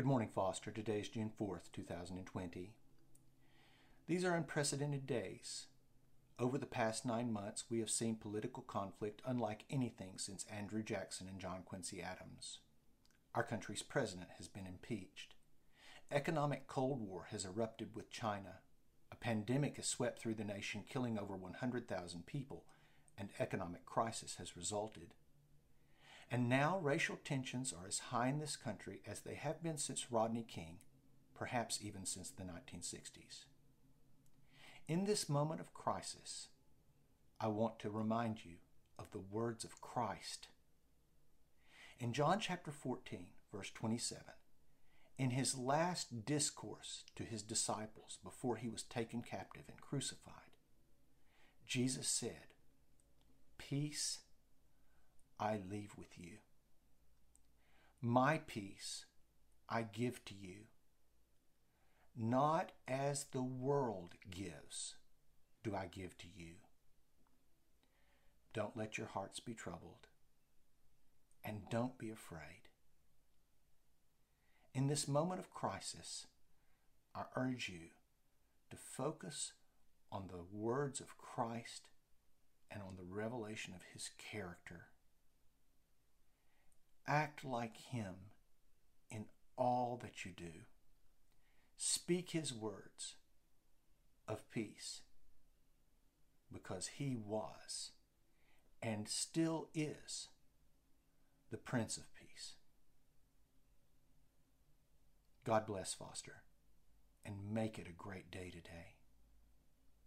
Good morning, Foster. Today is June 4th, 2020. These are unprecedented days. Over the past nine months, we have seen political conflict unlike anything since Andrew Jackson and John Quincy Adams. Our country's president has been impeached. Economic Cold War has erupted with China. A pandemic has swept through the nation, killing over 100,000 people, and economic crisis has resulted. And now racial tensions are as high in this country as they have been since Rodney King, perhaps even since the 1960s. In this moment of crisis, I want to remind you of the words of Christ. In John chapter 14, verse 27, in his last discourse to his disciples before he was taken captive and crucified, Jesus said, Peace I leave with you. My peace I give to you. Not as the world gives, do I give to you. Don't let your hearts be troubled, and don't be afraid. In this moment of crisis, I urge you to focus on the words of Christ and on the revelation of his character Act like Him in all that you do. Speak His words of peace because He was and still is the Prince of Peace. God bless Foster and make it a great day today.